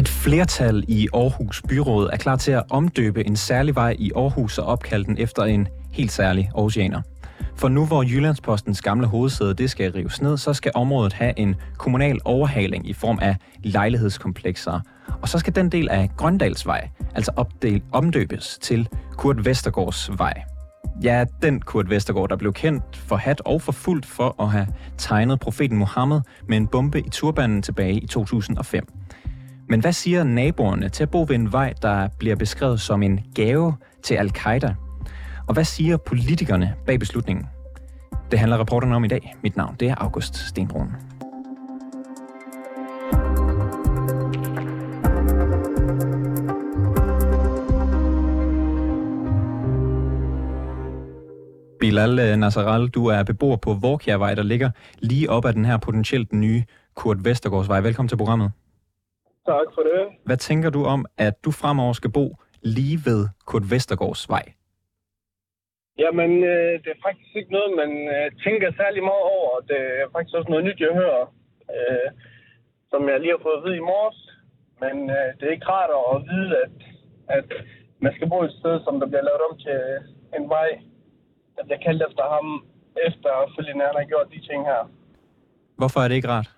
Et flertal i Aarhus Byråd er klar til at omdøbe en særlig vej i Aarhus og opkalde den efter en helt særlig oceaner. For nu hvor Jyllandspostens gamle hovedsæde det skal rives ned, så skal området have en kommunal overhaling i form af lejlighedskomplekser. Og så skal den del af Grøndalsvej altså opdel, omdøbes til Kurt Vestergaards vej. Ja, den Kurt Vestergaard, der blev kendt for hat og for fuldt for at have tegnet profeten Mohammed med en bombe i turbanen tilbage i 2005. Men hvad siger naboerne til at bo ved en vej, der bliver beskrevet som en gave til al-Qaida? Og hvad siger politikerne bag beslutningen? Det handler rapporterne om i dag. Mit navn det er August Stenbrun. Bilal øh, du er beboer på Vorkjærvej, der ligger lige op ad den her potentielt nye Kurt Vestergaardsvej. Velkommen til programmet. Tak for det. Hvad tænker du om, at du fremover skal bo lige ved Kurt Vestergaards vej? Jamen, øh, det er faktisk ikke noget, man øh, tænker særlig meget over. Det er faktisk også noget nyt, jeg hører, øh, som jeg lige har fået at vide i morges. Men øh, det er ikke rart at vide, at, at man skal bo et sted, som der bliver lavet om til en vej, der bliver kaldt efter ham, efter følgende han har gjort de ting her. Hvorfor er det ikke rart?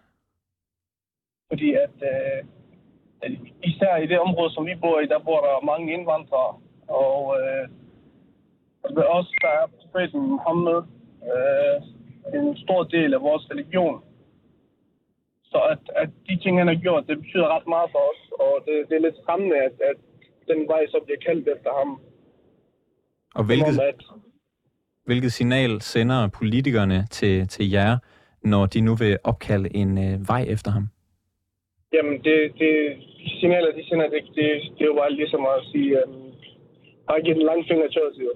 Fordi at, øh, at især i det område, som vi bor i, der bor der mange indvandrere. Og øh, det også, der er profeten Muhammed, øh, en stor del af vores religion. Så at, at de ting, han har gjort, det betyder ret meget for os. Og det, det er lidt skræmmende, at, at den vej så bliver kaldt efter ham. Og hvilket, om, at, hvilket signal sender politikerne til, til jer, når de nu vil opkalde en øh, vej efter ham? Jamen, det, det, de signaler, de sender, det, det, det er jo bare ligesom at sige, um, har givet en lang finger til os, jo.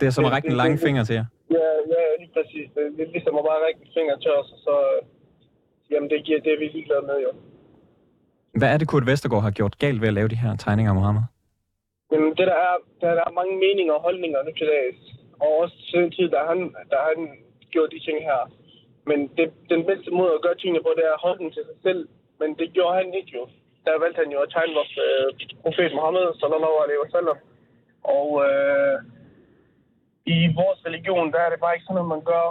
Det er som at række en lang finger til jer. Ja, ja, lige præcis. Det, det er ligesom at bare række en finger til os, og så, jamen, det giver det, er vi ligeglade med, jo. Hvad er det, Kurt Vestergaard har gjort galt ved at lave de her tegninger af Mohammed? Men det der er, der, der er mange meninger og holdninger nu til dags. Og også til den tid, da han, da han gjorde de ting her. Men det, den bedste måde at gøre tingene på, det er at holde den til sig selv. Men det gjorde han ikke jo. Der valgte han jo at tegne vores øh, profet Mohammed, sallallahu alaihi wasallam. Og øh, i vores religion, der er det bare ikke sådan noget, man gør.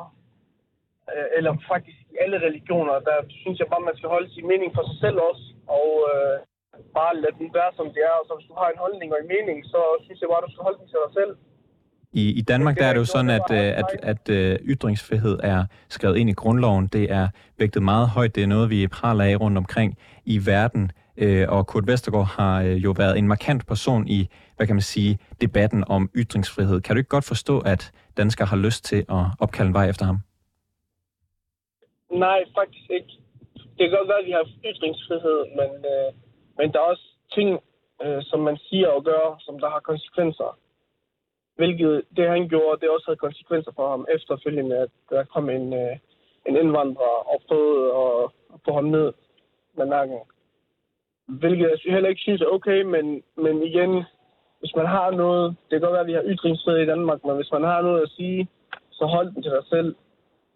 Øh, eller faktisk i alle religioner, der synes jeg bare, man skal holde sin mening for sig selv også. Og øh, bare lade den være, som det er. Og så hvis du har en holdning og en mening, så synes jeg bare, du skal holde den til dig selv. I, I Danmark der er det jo sådan, at, øh, at, at, at ytringsfrihed er skrevet ind i grundloven. Det er vægtet meget højt. Det er noget, vi praler af rundt omkring i verden. Øh, Og Kurt Vestergaard har øh, jo været en markant person i, hvad kan man sige, debatten om ytringsfrihed. Kan du ikke godt forstå, at danskere har lyst til at opkalde en vej efter ham? Nej, faktisk ikke. Det kan godt være, at vi har ytringsfrihed, men, øh, men der er også ting, øh, som man siger og gør, som der har konsekvenser. Hvilket det, han gjorde, det også havde konsekvenser for ham efterfølgende, at der kom en, øh, en indvandrer og prøvede at, at få ham ned med nakken. Hvilket jeg heller ikke synes er okay, men, men igen, hvis man har noget, det kan godt være, at vi har ytringsfrihed i Danmark, men hvis man har noget at sige, så hold den til dig selv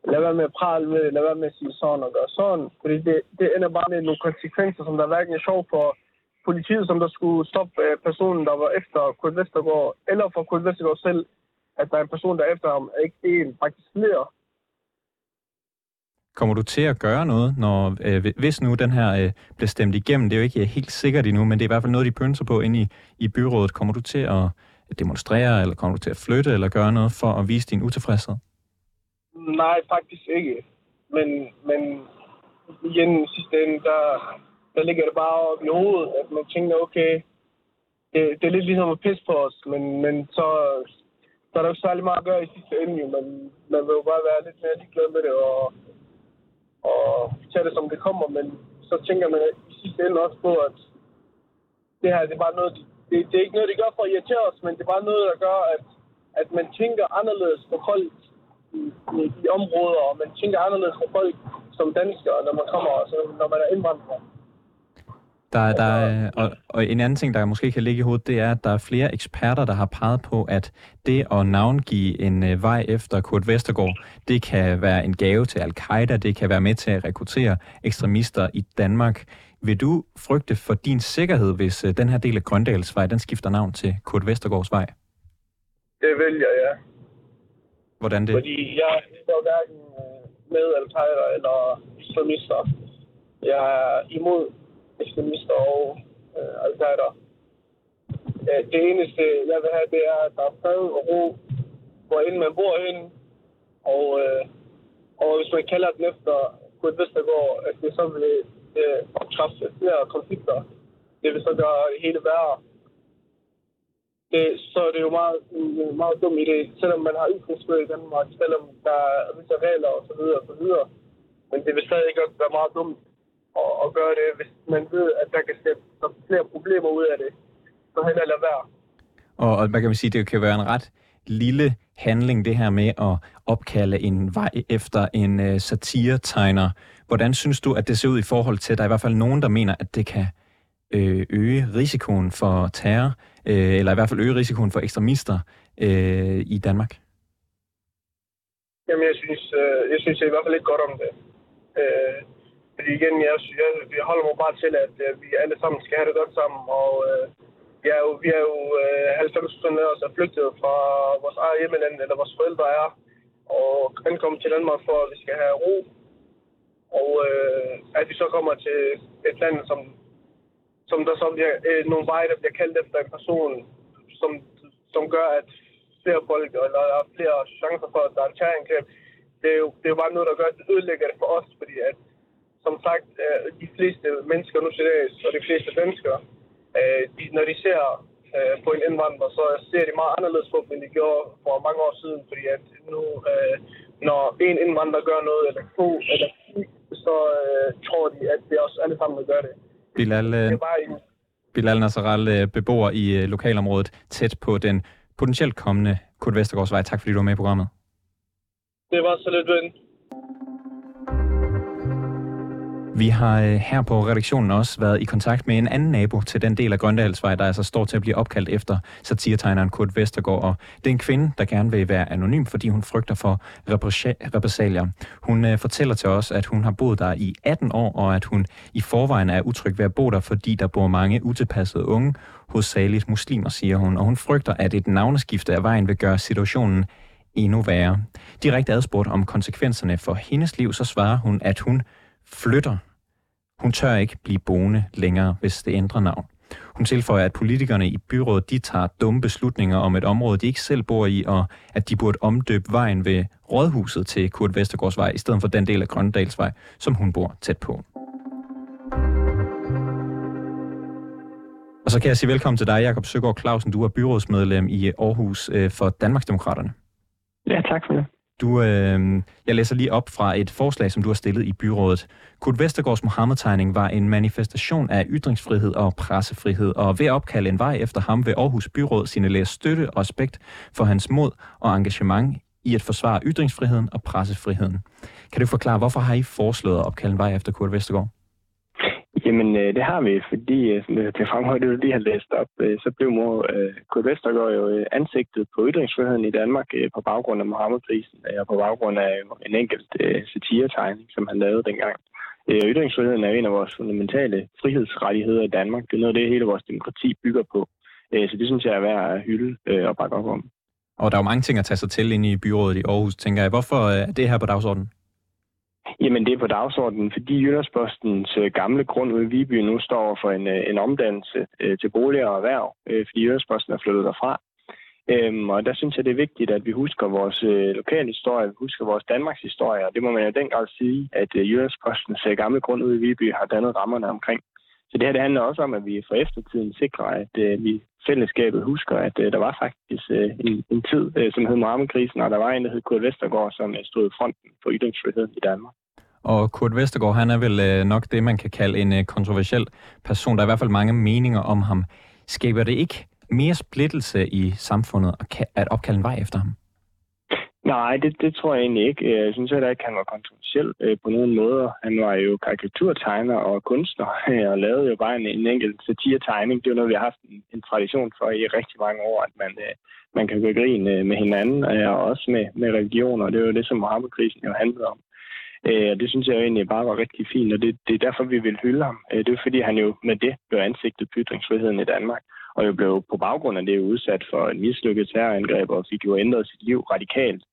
lad være med at prale med det, lad være med at sige sådan og gøre sådan. Fordi det, det ender bare med nogle konsekvenser, som der hverken er sjov for politiet, som der skulle stoppe øh, personen, der var efter Kurt Vestergaard, eller for Kurt Vestergaard selv, at der er en person, der er efter ham, er ikke en, faktisk flere. Kommer du til at gøre noget, når, øh, hvis nu den her øh, bliver stemt igennem? Det er jo ikke helt sikkert endnu, men det er i hvert fald noget, de pønser på inde i, i byrådet. Kommer du til at demonstrere, eller kommer du til at flytte, eller gøre noget for at vise din utilfredshed? Nej, faktisk ikke. Men, men igen sidste ende, der, der ligger det bare op i hovedet, at man tænker, okay, det, det er lidt ligesom at pisse på os, men, men så, så er der jo ikke særlig meget at gøre i sidste ende, jo. Man, man vil jo bare være lidt mere ligeglad med det, og, og tage det som det kommer, men så tænker man i sidste ende også på, at det her, det er bare noget, det, det er ikke noget, de gør for at irritere os, men det er bare noget, der gør, at, at man tænker anderledes på folk i, i områder, og man tænker anderledes på folk som danskere, når man kommer, altså, når man er indvandrer. Der, der er, og, og en anden ting, der måske kan ligge i hovedet, det er, at der er flere eksperter, der har peget på, at det at navngive en øh, vej efter Kurt Vestergaard, det kan være en gave til al-Qaida, det kan være med til at rekruttere ekstremister i Danmark. Vil du frygte for din sikkerhed, hvis øh, den her del af Grøndalsvej, den skifter navn til Kurt Vestergaards vej? Det vil jeg, ja. Hvordan det? Fordi jeg er hverken øh, med al eller islamister. Jeg er imod islamister og øh, al-Qaida. Øh, Det eneste, jeg vil have, det er, at der er fred og ro, hvor end man bor hen. Og, øh, og hvis man kalder den efter Kurt Vestergaard, at det så vil øh, optræffe flere konflikter. Det vil så gøre det hele værre. Det, så er det jo meget, en meget dum idé, selvom man har ytringsfrihed i Danmark, selvom der er visse regler osv. osv. Men det vil stadig ikke være meget dumt at, at gøre det, hvis man ved, at der kan sætte flere problemer ud af det. Så heller lade være. Og, og hvad kan man sige, det kan være en ret lille handling, det her med at opkalde en vej efter en uh, satiretegner. Hvordan synes du, at det ser ud i forhold til, at der er i hvert fald nogen, der mener, at det kan øh, øge risikoen for terror, øh, eller i hvert fald øge risikoen for ekstremister øh, i Danmark? Jamen, jeg synes, øh, jeg synes i hvert fald ikke godt om det. Øh, fordi igen, jeg, jeg, jeg holder mig bare til, at øh, vi alle sammen skal have det godt sammen, og øh, vi er jo, vi er jo øh, 90 procent af os er flygtet fra vores eget hjemmeland, eller vores forældre er, og ankommet til Danmark for, at vi skal have ro. Og øh, at vi så kommer til et land, som, som der så bliver øh, nogle veje, der bliver kaldt efter en person, som, som gør, at flere folk, eller der er flere chancer for, at der er en terrorangreb. Det er jo det er bare noget, der gør, at det ødelægger det for os, fordi at, som sagt, øh, de fleste mennesker nu til dags, og de fleste danskere, øh, de, når de ser øh, på en indvandrer, så ser de meget anderledes på end de gjorde for mange år siden, fordi at nu, øh, når en indvandrer gør noget, eller to, eller så øh, tror de, at det er os alle sammen, der gør det. Bilal, øh, det er bare Bilal Nasseral, beboer i lokalområdet tæt på den potentielt kommende Kurt Vestergaardsvej. Tak fordi du var med i programmet. Det var så lidt ven. Vi har øh, her på redaktionen også været i kontakt med en anden nabo til den del af Grøndalsvej, der altså står til at blive opkaldt efter satiretegneren Kurt Vestergaard. Og det er en kvinde, der gerne vil være anonym, fordi hun frygter for repressalier. Hun øh, fortæller til os, at hun har boet der i 18 år, og at hun i forvejen er utryg ved at bo der, fordi der bor mange utilpassede unge, hovedsageligt muslimer, siger hun. Og hun frygter, at et navneskifte af vejen vil gøre situationen endnu værre. Direkte adspurgt om konsekvenserne for hendes liv, så svarer hun, at hun flytter. Hun tør ikke blive boende længere, hvis det ændrer navn. Hun tilføjer, at politikerne i byrådet de tager dumme beslutninger om et område, de ikke selv bor i, og at de burde omdøbe vejen ved Rådhuset til Kurt Vestergaardsvej, i stedet for den del af Grøndalsvej, som hun bor tæt på. Og så kan jeg sige velkommen til dig, Jakob Søgaard Clausen. Du er byrådsmedlem i Aarhus øh, for Danmarksdemokraterne. Ja, tak for det. Du, øh, jeg læser lige op fra et forslag, som du har stillet i byrådet. Kurt Vestergaards Mohammed-tegning var en manifestation af ytringsfrihed og pressefrihed, og ved at opkalde en vej efter ham ved Aarhus Byråd signalerer støtte og respekt for hans mod og engagement i at forsvare ytringsfriheden og pressefriheden. Kan du forklare, hvorfor har I foreslået at opkalde en vej efter Kurt Vestergaard? Jamen, øh, det har vi, fordi, øh, som det til fremhøjt, det du lige har læst op, øh, så blev mor, øh, Kurt Vestergaard jo øh, ansigtet på ytringsfriheden i Danmark øh, på baggrund af Mohammed-prisen øh, og på baggrund af en enkelt øh, satiretegning, som han lavede dengang. Øh, ytringsfriheden er en af vores fundamentale frihedsrettigheder i Danmark. Det er noget af det, hele vores demokrati bygger på. Øh, så det synes jeg er værd at hylde øh, og bakke op om. Og der er jo mange ting at tage sig til inde i byrådet i Aarhus, tænker jeg. Hvorfor øh, er det her på dagsordenen? Jamen, det er på dagsordenen, fordi Jyllandspostens øh, gamle grund ude i Viby nu står for en, øh, en omdannelse øh, til boliger og erhverv, fordi Jyllandsposten er flyttet derfra. Øhm, og der synes jeg, det er vigtigt, at vi husker vores lokale historie, vi husker vores Danmarks historie, og det må man jo dengang sige, at Jyllandspostens gamle grund ude i Viby har dannet rammerne omkring. Så det her det handler også om, at vi for eftertiden sikrer, at vi fællesskabet husker, at der var faktisk en, en tid, som hed Marmekrisen, og der var en, der hed Kurt Vestergaard, som stod i fronten for ytringsfriheden i Danmark. Og Kurt Vestergaard, han er vel øh, nok det, man kan kalde en øh, kontroversiel person. Der er i hvert fald mange meninger om ham. Skaber det ikke mere splittelse i samfundet at opkalde en vej efter ham? Nej, det, det tror jeg egentlig ikke. Jeg synes heller ikke, han var kontroversiel øh, på nogen måder. Han var jo karikaturtegner og kunstner, og lavede jo bare en, en enkelt satiretegning. Det er jo noget, vi har haft en, en tradition for i rigtig mange år, at man, øh, man kan gå grin øh, med hinanden, øh, og også med, med religioner. Det er jo det, som Mohammed-krisen jo handlede om. Øh, og det synes jeg jo egentlig bare var rigtig fint, og det, det er derfor, vi vil hylde ham. Øh, det er fordi, han jo med det blev ansigtet på ytringsfriheden i Danmark, og jo blev på baggrund af det udsat for en mislykket terrorangreb, og fik jo ændret sit liv radikalt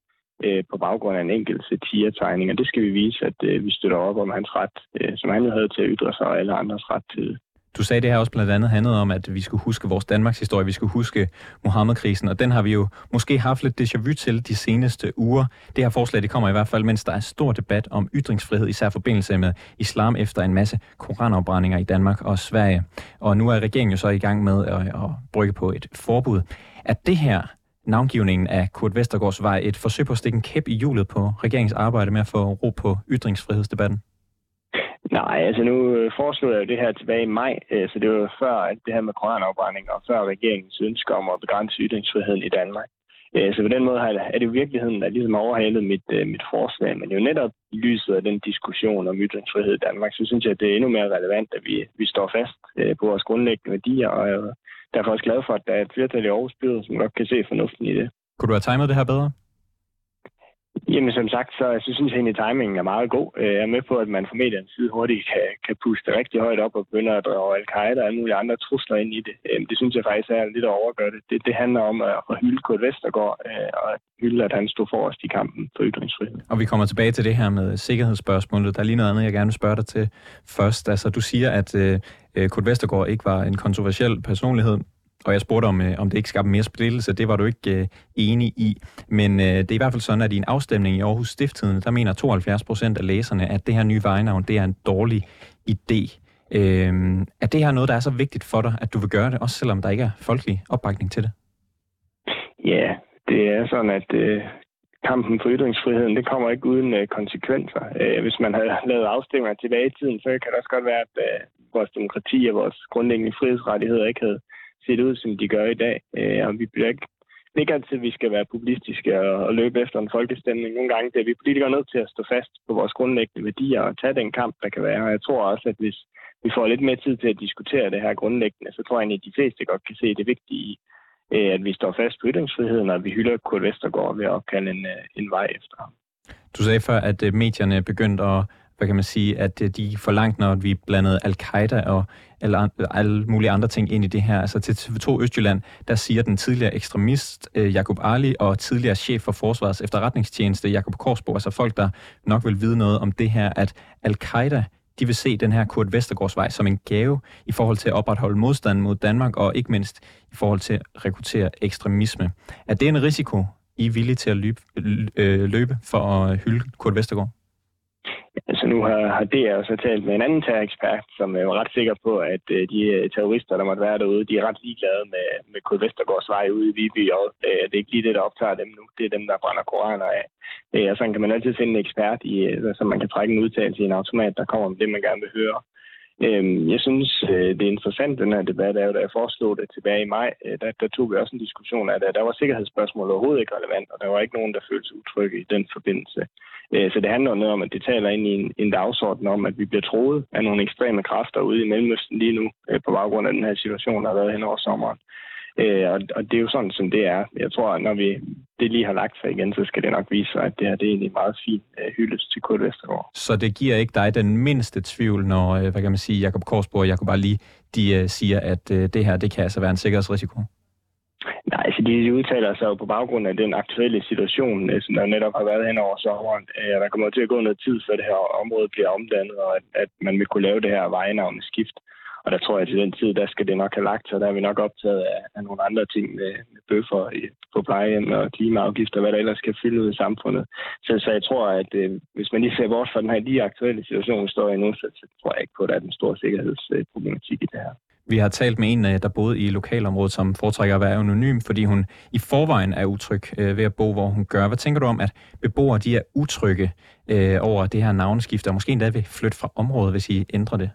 øh, på baggrund af en enkelt satiretegning, Og det skal vi vise, at øh, vi støtter op om hans ret, øh, som han jo havde til at ytre sig, og alle andres ret til du sagde, det her også blandt andet handlede om, at vi skulle huske vores Danmarks historie, vi skulle huske Mohammed-krisen, og den har vi jo måske haft lidt déjà vu til de seneste uger. Det her forslag, det kommer i hvert fald, mens der er stor debat om ytringsfrihed, især forbindelse med islam efter en masse koranafbrændinger i Danmark og Sverige. Og nu er regeringen jo så i gang med at, at brygge på et forbud. Er det her navngivningen af Kurt Vestergaards vej et forsøg på at stikke en kæp i hjulet på regeringens arbejde med at få ro på ytringsfrihedsdebatten? Nej, altså nu øh, foreslog jeg jo det her tilbage i maj, øh, så det var før alt det her med koranafbrænding og før regeringens ønske om at begrænse ytringsfriheden i Danmark. Øh, så på den måde er det jo virkeligheden, der ligesom overhalet mit, mit forslag, men jo netop i lyset af den diskussion om ytringsfrihed i Danmark, så synes jeg, at det er endnu mere relevant, at vi, vi står fast på vores grundlæggende værdier, og jeg er derfor også glad for, at der er et flertal i Aarhus Byråd, som godt kan se fornuften i det. Kunne du have timet det her bedre? Jamen som sagt, så jeg synes egentlig, at timingen er meget god. Øh, jeg er med på, at man fra mediernes side hurtigt kan, kan puste rigtig højt op og begynde at drage al-Qaida og alle mulige andre trusler ind i det. Øhm, det synes jeg faktisk er lidt at overgøre det. Det, det handler om at, hylde Kurt Vestergaard øh, og at hylde, at han stod forrest i kampen for ytringsfrihed. Og vi kommer tilbage til det her med sikkerhedsspørgsmålet. Der er lige noget andet, jeg gerne vil spørge dig til først. Altså, du siger, at øh, øh Kurt Vestergaard ikke var en kontroversiel personlighed, og jeg spurgte, om, øh, om det ikke skabte mere splittelse. Det var du ikke øh, enig i. Men øh, det er i hvert fald sådan, at i en afstemning i Aarhus Stifttiden, der mener 72 procent af læserne, at det her nye vejnavn, det er en dårlig idé. Øh, er det her noget, der er så vigtigt for dig, at du vil gøre det, også selvom der ikke er folkelig opbakning til det? Ja, det er sådan, at øh, kampen for ytringsfriheden, det kommer ikke uden øh, konsekvenser. Øh, hvis man havde lavet afstemninger tilbage i tiden, så kan det også godt være, at øh, vores demokrati og vores grundlæggende frihedsrettigheder ikke havde set ud, som de gør i dag. Øh, og vi bliver ikke, det er ikke altid, at vi skal være populistiske og, og løbe efter en folkestemning. Nogle gange det er vi politikere nødt til at stå fast på vores grundlæggende værdier og tage den kamp, der kan være. Og jeg tror også, at hvis vi får lidt mere tid til at diskutere det her grundlæggende, så tror jeg egentlig, at de fleste godt kan se det vigtige øh, at vi står fast på ytringsfriheden, og vi hylder Kurt Vestergaard ved at opkalde en, øh, en vej efter ham. Du sagde før, at øh, medierne begyndte at hvad kan man sige, at øh, de for langt, når vi blandede al-Qaida og alle, alle mulige andre ting ind i det her. Altså til TV2 Østjylland, der siger den tidligere ekstremist øh, Jakob Ali og tidligere chef for Forsvarets efterretningstjeneste Jakob Korsbo, altså folk, der nok vil vide noget om det her, at al-Qaida de vil se den her Kurt Vestergaards vej som en gave i forhold til at opretholde modstanden mod Danmark, og ikke mindst i forhold til at rekruttere ekstremisme. Er det en risiko, I er villige til at løbe, øh, løbe for at hylde Kurt Vestergaard? Nu har, har DR også talt med en anden terrorekspert, som er ret sikker på, at øh, de øh, terrorister, der måtte være derude, de er ret ligeglade med, med Kurt Vestergaards vej ude i Viby, og øh, det er ikke lige det, der optager dem nu. Det er dem, der brænder koraner af. Øh, og sådan kan man altid finde en ekspert, i, øh, så man kan trække en udtalelse i en automat, der kommer med det, man gerne vil høre. Øhm, jeg synes, det er interessant, den her debat, er jo, da jeg foreslog det tilbage i maj, der, der tog vi også en diskussion af det. Der var sikkerhedsspørgsmål overhovedet ikke relevant, og der var ikke nogen, der følte sig utrygge i den forbindelse. Øh, så det handler noget om, at det taler ind i en, en dagsorden om, at vi bliver troet af nogle ekstreme kræfter ude i Mellemøsten lige nu, øh, på baggrund af den her situation, der har været hen over sommeren. Øh, og, og det er jo sådan, som det er. Jeg tror, at når vi det lige har lagt sig igen, så skal det nok vise sig, at det her det er egentlig meget fint øh, hyldest til Kurt Vestergaard. Så det giver ikke dig den mindste tvivl, når, øh, hvad kan man sige, Jakob Korsborg og Jakob Ali, de øh, siger, at øh, det her, det kan altså være en sikkerhedsrisiko? Nej, altså de udtaler sig jo på baggrund af den aktuelle situation, øh, som der netop har været hen over sommeren. Øh, der kommer til at gå noget tid, før det her område bliver omdannet, og at, at man vil kunne lave det her vejnavneskift. skift. Og der tror jeg, at til den tid, der skal det nok have lagt sig. Der er vi nok optaget af, af nogle andre ting med, med bøffer på plejehjem og klimaafgifter, hvad der ellers skal fylde ud i samfundet. Så, så jeg tror, at øh, hvis man lige ser bort fra den her lige aktuelle situation, vi står i nu, så, så tror jeg ikke på, at der er den store sikkerhedsproblematik i det her. Vi har talt med en, øh, der boede i lokalområdet, som foretrækker at være anonym, fordi hun i forvejen er utryg øh, ved at bo, hvor hun gør. Hvad tænker du om, at beboere de er utrygge øh, over det her navneskift, og måske endda vil flytte fra området, hvis I ændrer det?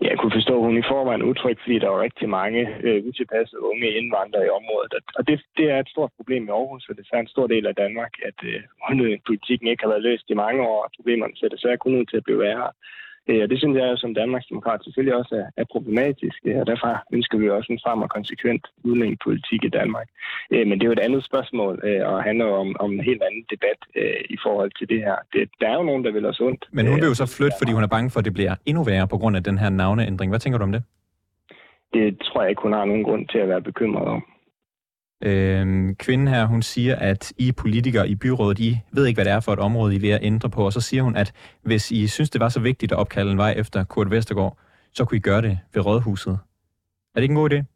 jeg kunne forstå, at hun i forvejen utryg, fordi der var rigtig mange øh, utilpassede unge indvandrere i området. Og det, det er et stort problem i Aarhus, og det er en stor del af Danmark, at øh, politikken ikke har været løst i mange år, og problemerne ser desværre kun ud til at blive værre. Øh, og det synes jeg som Danmarksdemokrat selvfølgelig også er, er problematisk, øh, og derfor ønsker vi også en frem og konsekvent udlændingepolitik i Danmark. Øh, men det er jo et andet spørgsmål, og handler om, om en helt anden debat i forhold til det her. Det, der er jo nogen, der vil os ondt. Men hun vil jo så flytte, fordi hun er bange for, at det bliver endnu værre på grund af den her navneændring. Hvad tænker du om det? Det tror jeg ikke, hun har nogen grund til at være bekymret om. Øh, kvinden her, hun siger, at I politikere i byrådet, I ved ikke, hvad det er for et område, I er ved at ændre på. Og så siger hun, at hvis I synes, det var så vigtigt at opkalde en vej efter Kurt Vestergaard, så kunne I gøre det ved Rådhuset. Er det ikke en god idé?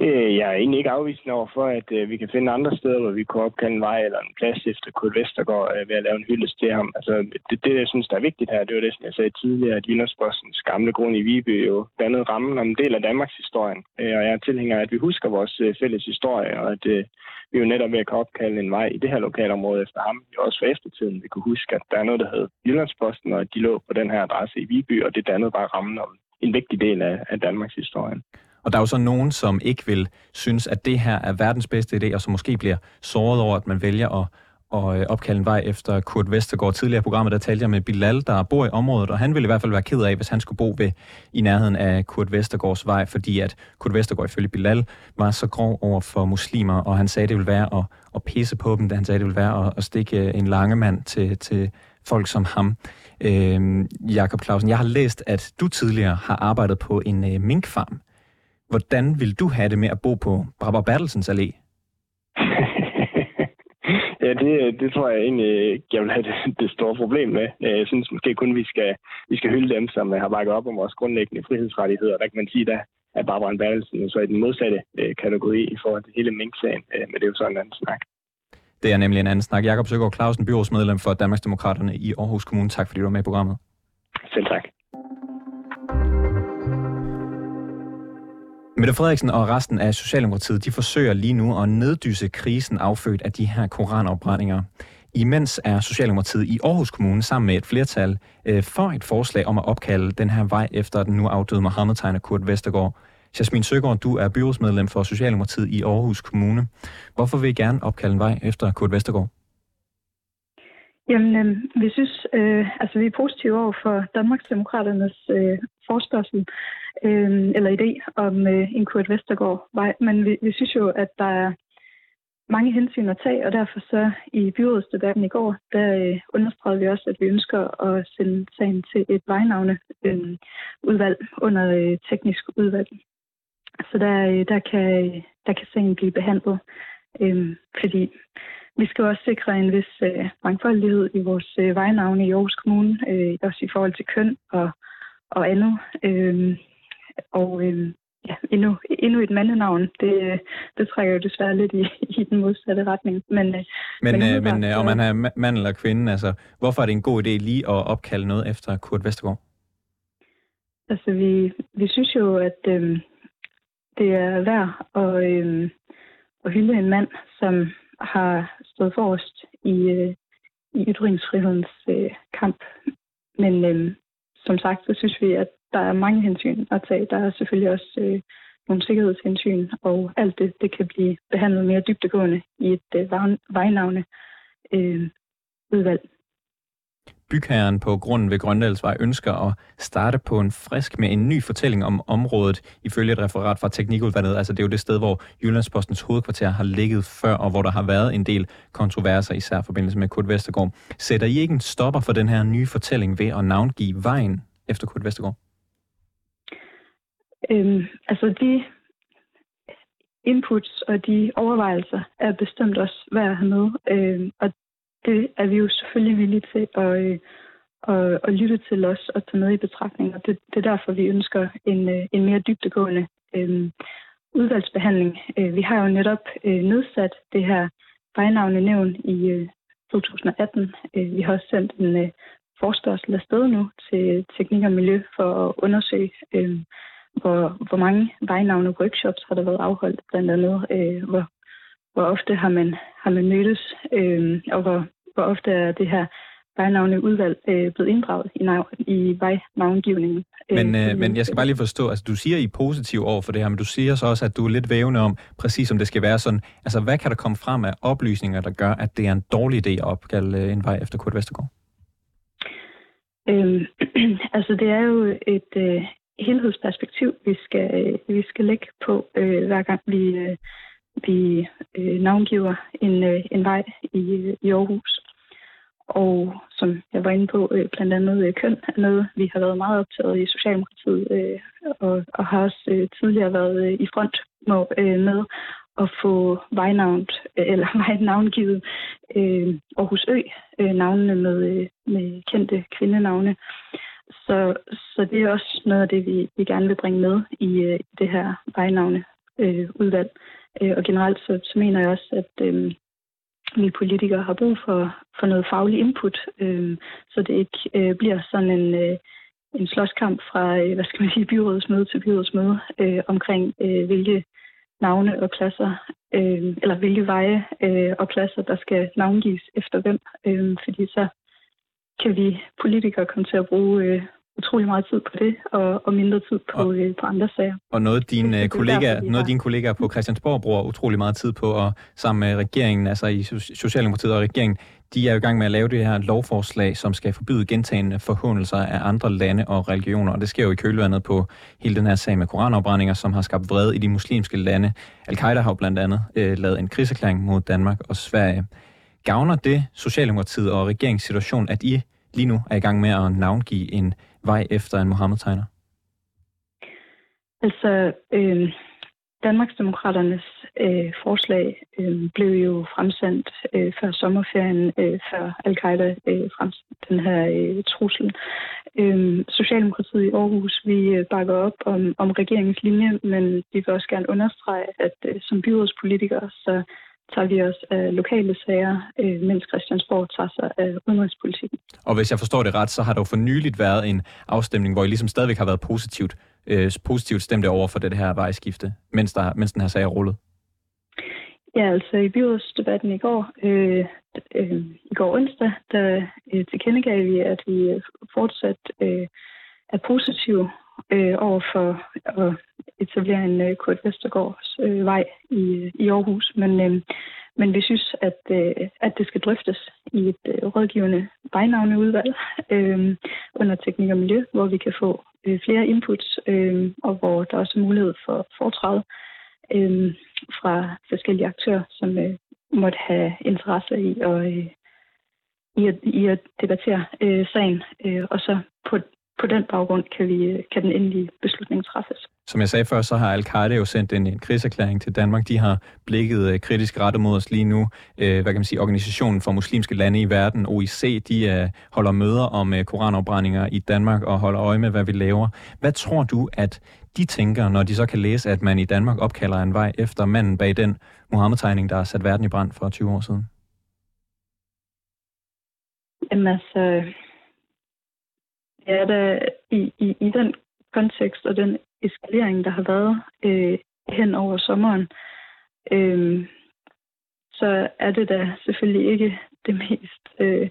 Øh, jeg er egentlig ikke afvisende over for, at øh, vi kan finde andre steder, hvor vi kunne opkalde en vej eller en plads efter Kurt Vestergaard øh, ved at lave en hyldest til ham. Altså, det, det, jeg synes, der er vigtigt her, det var det, som jeg sagde tidligere, at Jyllandsbostens gamle grund i Viby jo dannede rammen om en del af Danmarks historie. Øh, og jeg er tilhænger af, at vi husker vores øh, fælles historie, og at øh, vi jo netop ved at opkalde en vej i det her lokalområde efter ham, jo også for eftertiden, vi kunne huske, at der er noget, der hedder Jyllandsposten, og at de lå på den her adresse i Viby, og det dannede bare rammen om en vigtig del af, af Danmarks historie. Og der er jo så nogen, som ikke vil synes, at det her er verdens bedste idé, og som måske bliver såret over, at man vælger at, at øh, opkalde en vej efter Kurt Vestergaard. Tidligere i programmet, der talte jeg med Bilal, der bor i området, og han ville i hvert fald være ked af, hvis han skulle bo ved, i nærheden af Kurt Vestergaards vej, fordi at Kurt Vestergaard ifølge Bilal var så grov over for muslimer, og han sagde, det ville være at, at pisse på dem, da han sagde, det ville være at, at stikke øh, en lange mand til, til folk som ham. Øhm, Jakob Clausen, jeg har læst, at du tidligere har arbejdet på en øh, minkfarm. Hvordan vil du have det med at bo på Braber Bertelsens Allé? ja, det, det tror jeg egentlig jeg vil have det, det store problem med. Jeg synes måske kun, vi skal, vi skal hylde dem, som har bakket op om vores grundlæggende frihedsrettigheder. Der kan man sige, der er Barbara Bertelsen så i den modsatte øh, kategori i forhold til hele Mink-sagen. Øh, men det er jo sådan en anden snak. Det er nemlig en anden snak. Jakob Søgaard Clausen, byrådsmedlem for Danmarksdemokraterne i Aarhus Kommune. Tak fordi du var med i programmet. Selv tak. Mette Frederiksen og resten af Socialdemokratiet, de forsøger lige nu at neddyse krisen affødt af de her koranopbrændinger. Imens er Socialdemokratiet i Aarhus Kommune sammen med et flertal øh, for et forslag om at opkalde den her vej efter den nu afdøde Mohammed-tegner Kurt Vestergaard. Jasmin Søgaard, du er byrådsmedlem for Socialdemokratiet i Aarhus Kommune. Hvorfor vil I gerne opkalde en vej efter Kurt Vestergaard? Jamen, øh, vi synes, øh, altså vi er positive over for Danmarksdemokraternes øh, forspørgsel øh, eller idé om øh, en Kurt Vestergaard vej, men vi, vi synes jo, at der er mange hensyn at tage, og derfor så i byrådsdebatten i går, der øh, understregede vi også, at vi ønsker at sende sagen til et vejnavne øh, udvalg under øh, teknisk udvalg. Så der, øh, der, kan, der kan sagen blive behandlet, øh, fordi vi skal også sikre en vis øh, mangfoldighed i vores øh, vejnavne i Aarhus Kommune, øh, også i forhold til køn og, og andet. Øh, og øh, ja, endnu, endnu et mandenavn, det, det trækker jo desværre lidt i, i den modsatte retning. Men, men, men, øh, men øh, om man er mand eller kvinde, altså, hvorfor er det en god idé lige at opkalde noget efter Kurt Vestergaard? Altså, vi, vi synes jo, at øh, det er værd at, øh, at hylde en mand, som har stået forrest i, øh, i ytringsfrihedens øh, kamp. Men øh, som sagt, så synes vi, at der er mange hensyn at tage. Der er selvfølgelig også øh, nogle sikkerhedshensyn, og alt det, det kan blive behandlet mere dybdegående i et øh, vejnavne øh, udvalg bygherren på grunden ved Grøndalsvej ønsker at starte på en frisk med en ny fortælling om området, ifølge et referat fra Teknikudvalget. Altså det er jo det sted, hvor Jyllandspostens hovedkvarter har ligget før, og hvor der har været en del kontroverser, især i forbindelse med Kurt Vestergaard. Sætter I ikke en stopper for den her nye fortælling ved at navngive vejen efter Kurt Vestergaard? Øhm, altså de inputs og de overvejelser er bestemt også værd at have med. Øhm, og det er vi jo selvfølgelig villige til at, øh, at, at lytte til os og tage med i betragtning. Og det, det er derfor, vi ønsker en, øh, en mere dybdegående øhm, udvalgsbehandling. Øh, vi har jo netop øh, nedsat det her vejnavnenævn i øh, 2018. Øh, vi har også sendt en øh, forspørgsel afsted nu til Teknik og Miljø for at undersøge, øh, hvor, hvor mange vejnavne workshops har der været afholdt, blandt andet øh, hvor, hvor ofte har man, har man mødtes, øh, og hvor, hvor ofte er det her vejnavne udvalg øh, blevet inddraget i, nav- i vejnavngivningen. Øh, men, øh, men jeg skal bare lige forstå, altså du siger, I er positiv over for det her, men du siger så også, at du er lidt vævende om, præcis om det skal være sådan. Altså hvad kan der komme frem af oplysninger, der gør, at det er en dårlig idé at opkalde øh, en vej efter Kurt Vestergaard? Øhm, altså det er jo et øh, helhedsperspektiv, vi skal, vi skal lægge på, øh, hver gang vi, øh, vi øh, navngiver en, øh, en vej i, i Aarhus. Og som jeg var inde på, øh, blandt andet øh, køn er noget, vi har været meget optaget i Socialdemokratiet, øh, og, og har også øh, tidligere været øh, i front med, øh, med at få vejnavnet, øh, eller vejnavngivet øh, Aarhus Ø, øh, navnene med, øh, med kendte kvindenavne. Så, så det er også noget af det, vi, vi gerne vil bringe med i øh, det her vejnavne øh, udvalg. Øh, og generelt så, så mener jeg også, at øh, vi politikere har brug for, for noget faglig input, øh, så det ikke øh, bliver sådan en, øh, en slåskamp fra, øh, hvad skal man sige, byrådsmøde til byrådsmøde øh, omkring, øh, hvilke navne og pladser, øh, eller hvilke veje øh, og pladser, der skal navngives efter hvem, øh, fordi så kan vi politikere komme til at bruge øh, utrolig meget tid på det, og, og mindre tid på, og, øh, på andre sager. Og noget dine, det, kollegaer, noget af dine kollegaer på Christiansborg bruger utrolig meget tid på, og sammen med regeringen, altså i Socialdemokratiet og regeringen, de er i gang med at lave det her lovforslag, som skal forbyde gentagende forhåndelser af andre lande og religioner. Og det sker jo i kølvandet på hele den her sag med koranopbrændinger, som har skabt vrede i de muslimske lande. Al-Qaida har jo blandt andet øh, lavet en krigserklæring mod Danmark og Sverige. Gavner det Socialdemokratiet og regeringssituationen, at I lige nu er i gang med at navngive en vej efter en Mohammed-tegner? Altså, øh, Danmarksdemokraternes øh, forslag øh, blev jo fremsendt øh, før sommerferien, øh, før al-Qaida øh, fremsendte den her øh, trussel. Øh, Socialdemokratiet i Aarhus, vi øh, bakker op om, om regeringens linje, men vi vil også gerne understrege, at øh, som byrådspolitikere, så tager vi os af lokale sager, øh, mens Christiansborg tager sig af udenrigspolitikken. Og hvis jeg forstår det ret, så har der jo for nyligt været en afstemning, hvor I ligesom stadigvæk har været positivt, øh, positivt stemte over for det her vejskifte, mens, der, mens den her sag er rullet. Ja, altså i byrådsdebatten i går, øh, øh, i går onsdag, der øh, tilkendegav vi, at vi fortsat øh, er positive øh, over for at etablere en øh, Kurt Vestergaards øh, vej i, øh, i Aarhus. Men, øh, men vi synes, at, øh, at det skal drøftes i et øh, rådgivende vejnavneudvalg øh, under teknik og miljø, hvor vi kan få øh, flere inputs, øh, og hvor der også er mulighed for foretræde øh, fra forskellige aktører, som øh, måtte have interesse i at, øh, i at, i at debattere øh, sagen, øh, og så på på den baggrund kan, vi, kan den endelige beslutning træffes. Som jeg sagde før, så har Al-Qaida jo sendt en, en krigserklæring til Danmark. De har blikket øh, kritisk rettet mod os lige nu. Øh, hvad kan man sige, Organisationen for muslimske lande i verden, OIC, de øh, holder møder om øh, koranopbrændinger i Danmark og holder øje med, hvad vi laver. Hvad tror du, at de tænker, når de så kan læse, at man i Danmark opkalder en vej efter manden bag den Mohammed-tegning, der har sat verden i brand for 20 år siden? Jamen altså, er der, i, i, i den kontekst og den eskalering, der har været øh, hen over sommeren, øh, så er det da selvfølgelig ikke det mest øh,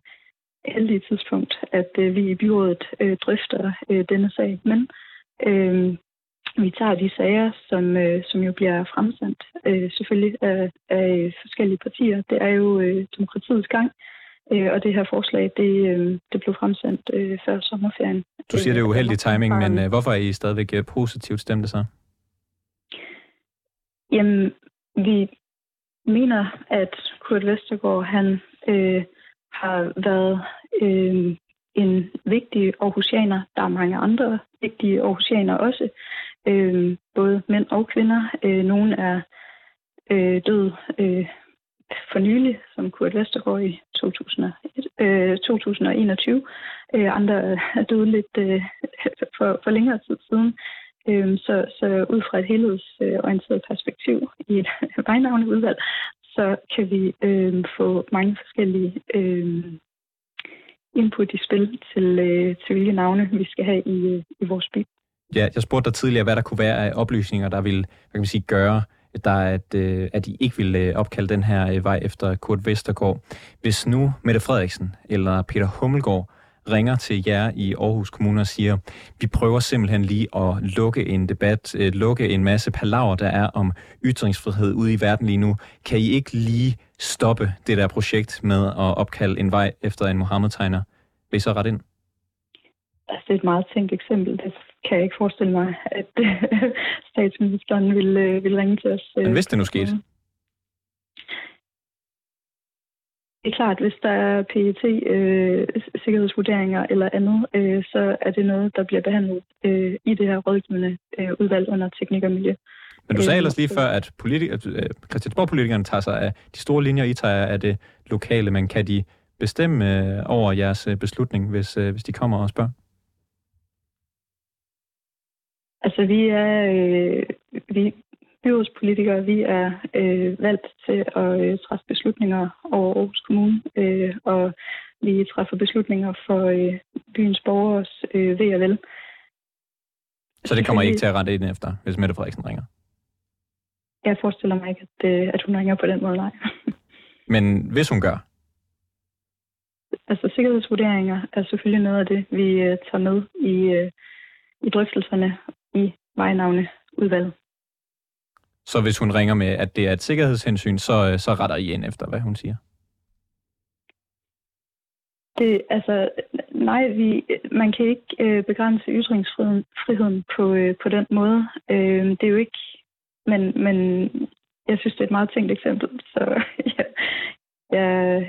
heldige tidspunkt, at øh, vi i byrådet øh, drøfter øh, denne sag. Men øh, vi tager de sager, som, øh, som jo bliver fremsendt øh, selvfølgelig af, af forskellige partier. Det er jo øh, demokratiets gang. Øh, og det her forslag, det, øh, det blev fremsendt øh, før sommerferien. Du siger, det er uheldig timing, men øh, hvorfor er I stadigvæk øh, positivt stemte så? Jamen, vi mener, at Kurt Vestergaard, han øh, har været øh, en vigtig Aarhusianer. Der er mange andre vigtige Aarhusianer også, øh, både mænd og kvinder. Øh, nogle er øh, død øh, for nylig, som Kurt Vestergaard i 2001, øh, 2021. Øh, andre er døde lidt øh, for, for længere tid siden. Øh, så, så ud fra et helhedsorienteret perspektiv i et vejnavneudvalg, så kan vi øh, få mange forskellige øh, input i spil til, øh, til hvilke navne vi skal have i, øh, i vores by. Ja, jeg spurgte dig tidligere, hvad der kunne være af oplysninger, der ville hvad kan man sige, gøre der at, øh, at de ikke ville øh, opkalde den her øh, vej efter Kurt Vestergaard. Hvis nu Mette Frederiksen eller Peter Hummelgaard ringer til jer i Aarhus Kommune og siger, vi prøver simpelthen lige at lukke en debat, øh, lukke en masse palaver, der er om ytringsfrihed ude i verden lige nu. Kan I ikke lige stoppe det der projekt med at opkalde en vej efter en Mohammed-tegner? Vil I så ret ind? altså, det er et meget tænkt eksempel. Det kan jeg ikke forestille mig, at statsministeren ville, ville ringe til os. Men hvis det nu skete? Det er klart, hvis der er PET, øh, sikkerhedsvurderinger eller andet, øh, så er det noget, der bliver behandlet øh, i det her rådgivende øh, udvalg under teknik og miljø. Men du sagde ellers lige før, at politikere, øh, Christiansborg-politikerne tager sig af de store linjer, I tager af det lokale, men kan de bestemme øh, over jeres øh, beslutning, hvis, hvis de kommer og spørger? Altså, vi er, øh, vi, byrådspolitikere, vi er øh, valgt til at øh, træffe beslutninger over Aarhus Kommune, øh, og vi træffer beslutninger for øh, byens borgers øh, ved og vel. Så det kommer ikke til at rette ind efter, hvis Mette Frederiksen ringer? Jeg forestiller mig ikke, at, øh, at hun ringer på den måde, nej. Men hvis hun gør? Altså sikkerhedsvurderinger er selvfølgelig noget af det, vi øh, tager med i, øh, i drøftelserne i vejnavne udvalget. Så hvis hun ringer med, at det er et sikkerhedshensyn, så, øh, så retter I ind efter, hvad hun siger? Det, altså, nej, vi, man kan ikke øh, begrænse ytringsfriheden friheden på, øh, på den måde. Øh, det er jo ikke, men, men jeg synes, det er et meget tænkt eksempel, så ja, ja,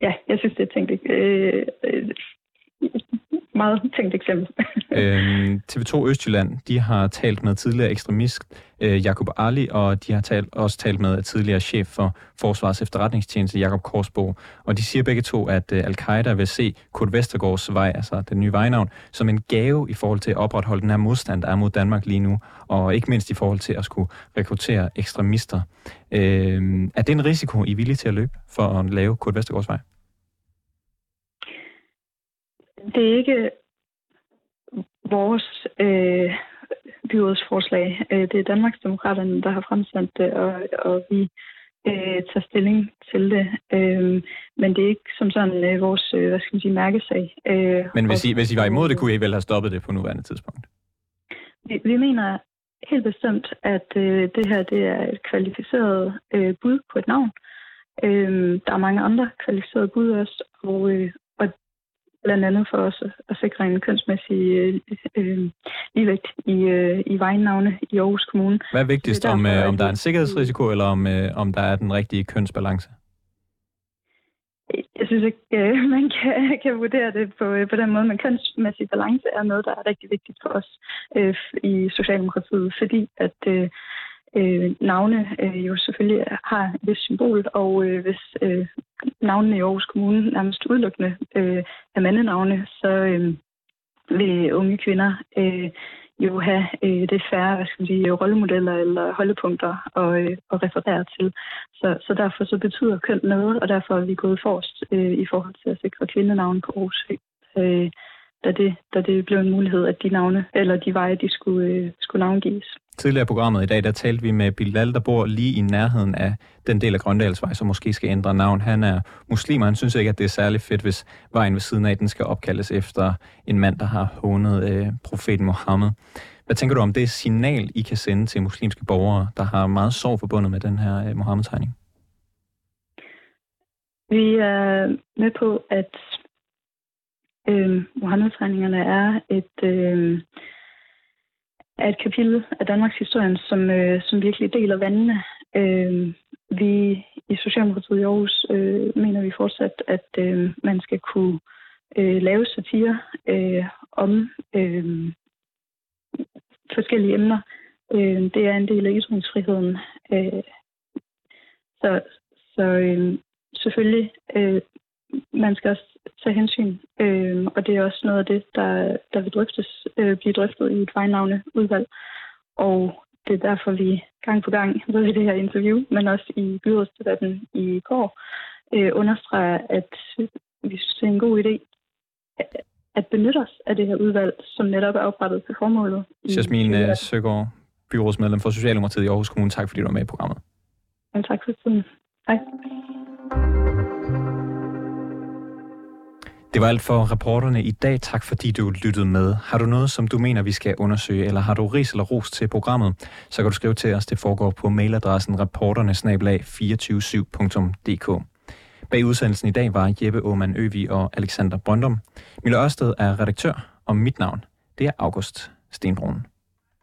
ja jeg synes, det er et tænkt øh, øh, meget tænkt eksempel. øhm, TV2 Østjylland, de har talt med tidligere ekstremist øh, Jakob Ali, og de har talt, også talt med tidligere chef for Forsvars efterretningstjeneste, Jakob Korsbo. Og de siger begge to, at øh, al-Qaida vil se Kurt Vestergaards vej, altså den nye vejnavn, som en gave i forhold til at opretholde den her modstand, der er mod Danmark lige nu, og ikke mindst i forhold til at skulle rekruttere ekstremister. Øh, er det en risiko, I er villige til at løbe for at lave Kurt Vestergaards vej? Det er ikke vores øh, byrådsforslag. Øh, det er Danmarksdemokraterne, der har fremsendt det, og, og vi øh, tager stilling til det. Øh, men det er ikke som sådan øh, vores øh, hvad skal man sige, mærkesag. Øh, men hvis I, hvis I var imod det, kunne I vel have stoppet det på nuværende tidspunkt? Vi, vi mener helt bestemt, at øh, det her det er et kvalificeret øh, bud på et navn. Øh, der er mange andre kvalificerede bud også, og, øh, blandt andet for os at sikre en kønsmæssig øh, øh, ligevægt i, øh, i vejnavne i Aarhus Kommune. Hvad er vigtigst, derfor, om, øh, om der er en sikkerhedsrisiko, eller om, øh, om der er den rigtige kønsbalance? Jeg synes ikke, øh, man kan, kan vurdere det på, øh, på den måde, men kønsmæssig balance er noget, der er rigtig vigtigt for os øh, i Socialdemokratiet, fordi at øh, øh, navne øh, jo selvfølgelig har et vis symbol, og øh, hvis øh, navnene i Aarhus Kommune nærmest udelukkende øh, er mandenavne, så øh, vil unge kvinder øh, jo have øh, det færre hvad skal sige, rollemodeller eller holdepunkter at, øh, at referere til. Så, så derfor så betyder køn noget, og derfor er vi gået forrest øh, i forhold til at sikre kvindenavne på Aarhus øh, da det, da det blev en mulighed, at de navne, eller de veje, de skulle, øh, skulle navngives. Tidligere programmet i dag, der talte vi med Bilal, der bor lige i nærheden af den del af Grøndalsvej, som måske skal ændre navn. Han er muslim, og han synes ikke, at det er særlig fedt, hvis vejen ved siden af den skal opkaldes efter en mand, der har hånet øh, profeten Mohammed. Hvad tænker du om det signal, I kan sende til muslimske borgere, der har meget sorg forbundet med den her øh, Mohammed-tegning? Vi er med på, at øh, Mohammed-tegningerne er et, øh, er et kapitel af Danmarks historie, som, øh, som virkelig deler vandene. Øh, vi i Socialdemokratiet i Aarhus øh, mener vi fortsat, at øh, man skal kunne øh, lave satire øh, om øh, forskellige emner. Øh, det er en del af ytringsfriheden. Øh, så så øh, selvfølgelig, øh, man skal også tage hensyn. Øh, og det er også noget af det, der, der vil drøftes, øh, blive drøftet i et vejnavne udvalg. Og det er derfor, vi gang på gang, både i det her interview, men også i byrådsdebatten i går, øh, understreger, at vi synes, det er en god idé at benytte os af det her udvalg, som netop er oprettet til formålet. Jasmin øh, Søgaard, byrådsmedlem for Socialdemokratiet i Aarhus Kommune. Tak fordi du var med i programmet. Ja, tak for tiden. Hej. Det var alt for reporterne i dag. Tak fordi du lyttede med. Har du noget, som du mener, vi skal undersøge, eller har du ris eller ros til programmet, så kan du skrive til os. Det foregår på mailadressen reporternesnabelag247.dk. Bag udsendelsen i dag var Jeppe Aumann Øvi og Alexander Brøndum. Mille Ørsted er redaktør, Og mit navn, det er August Stenbrun.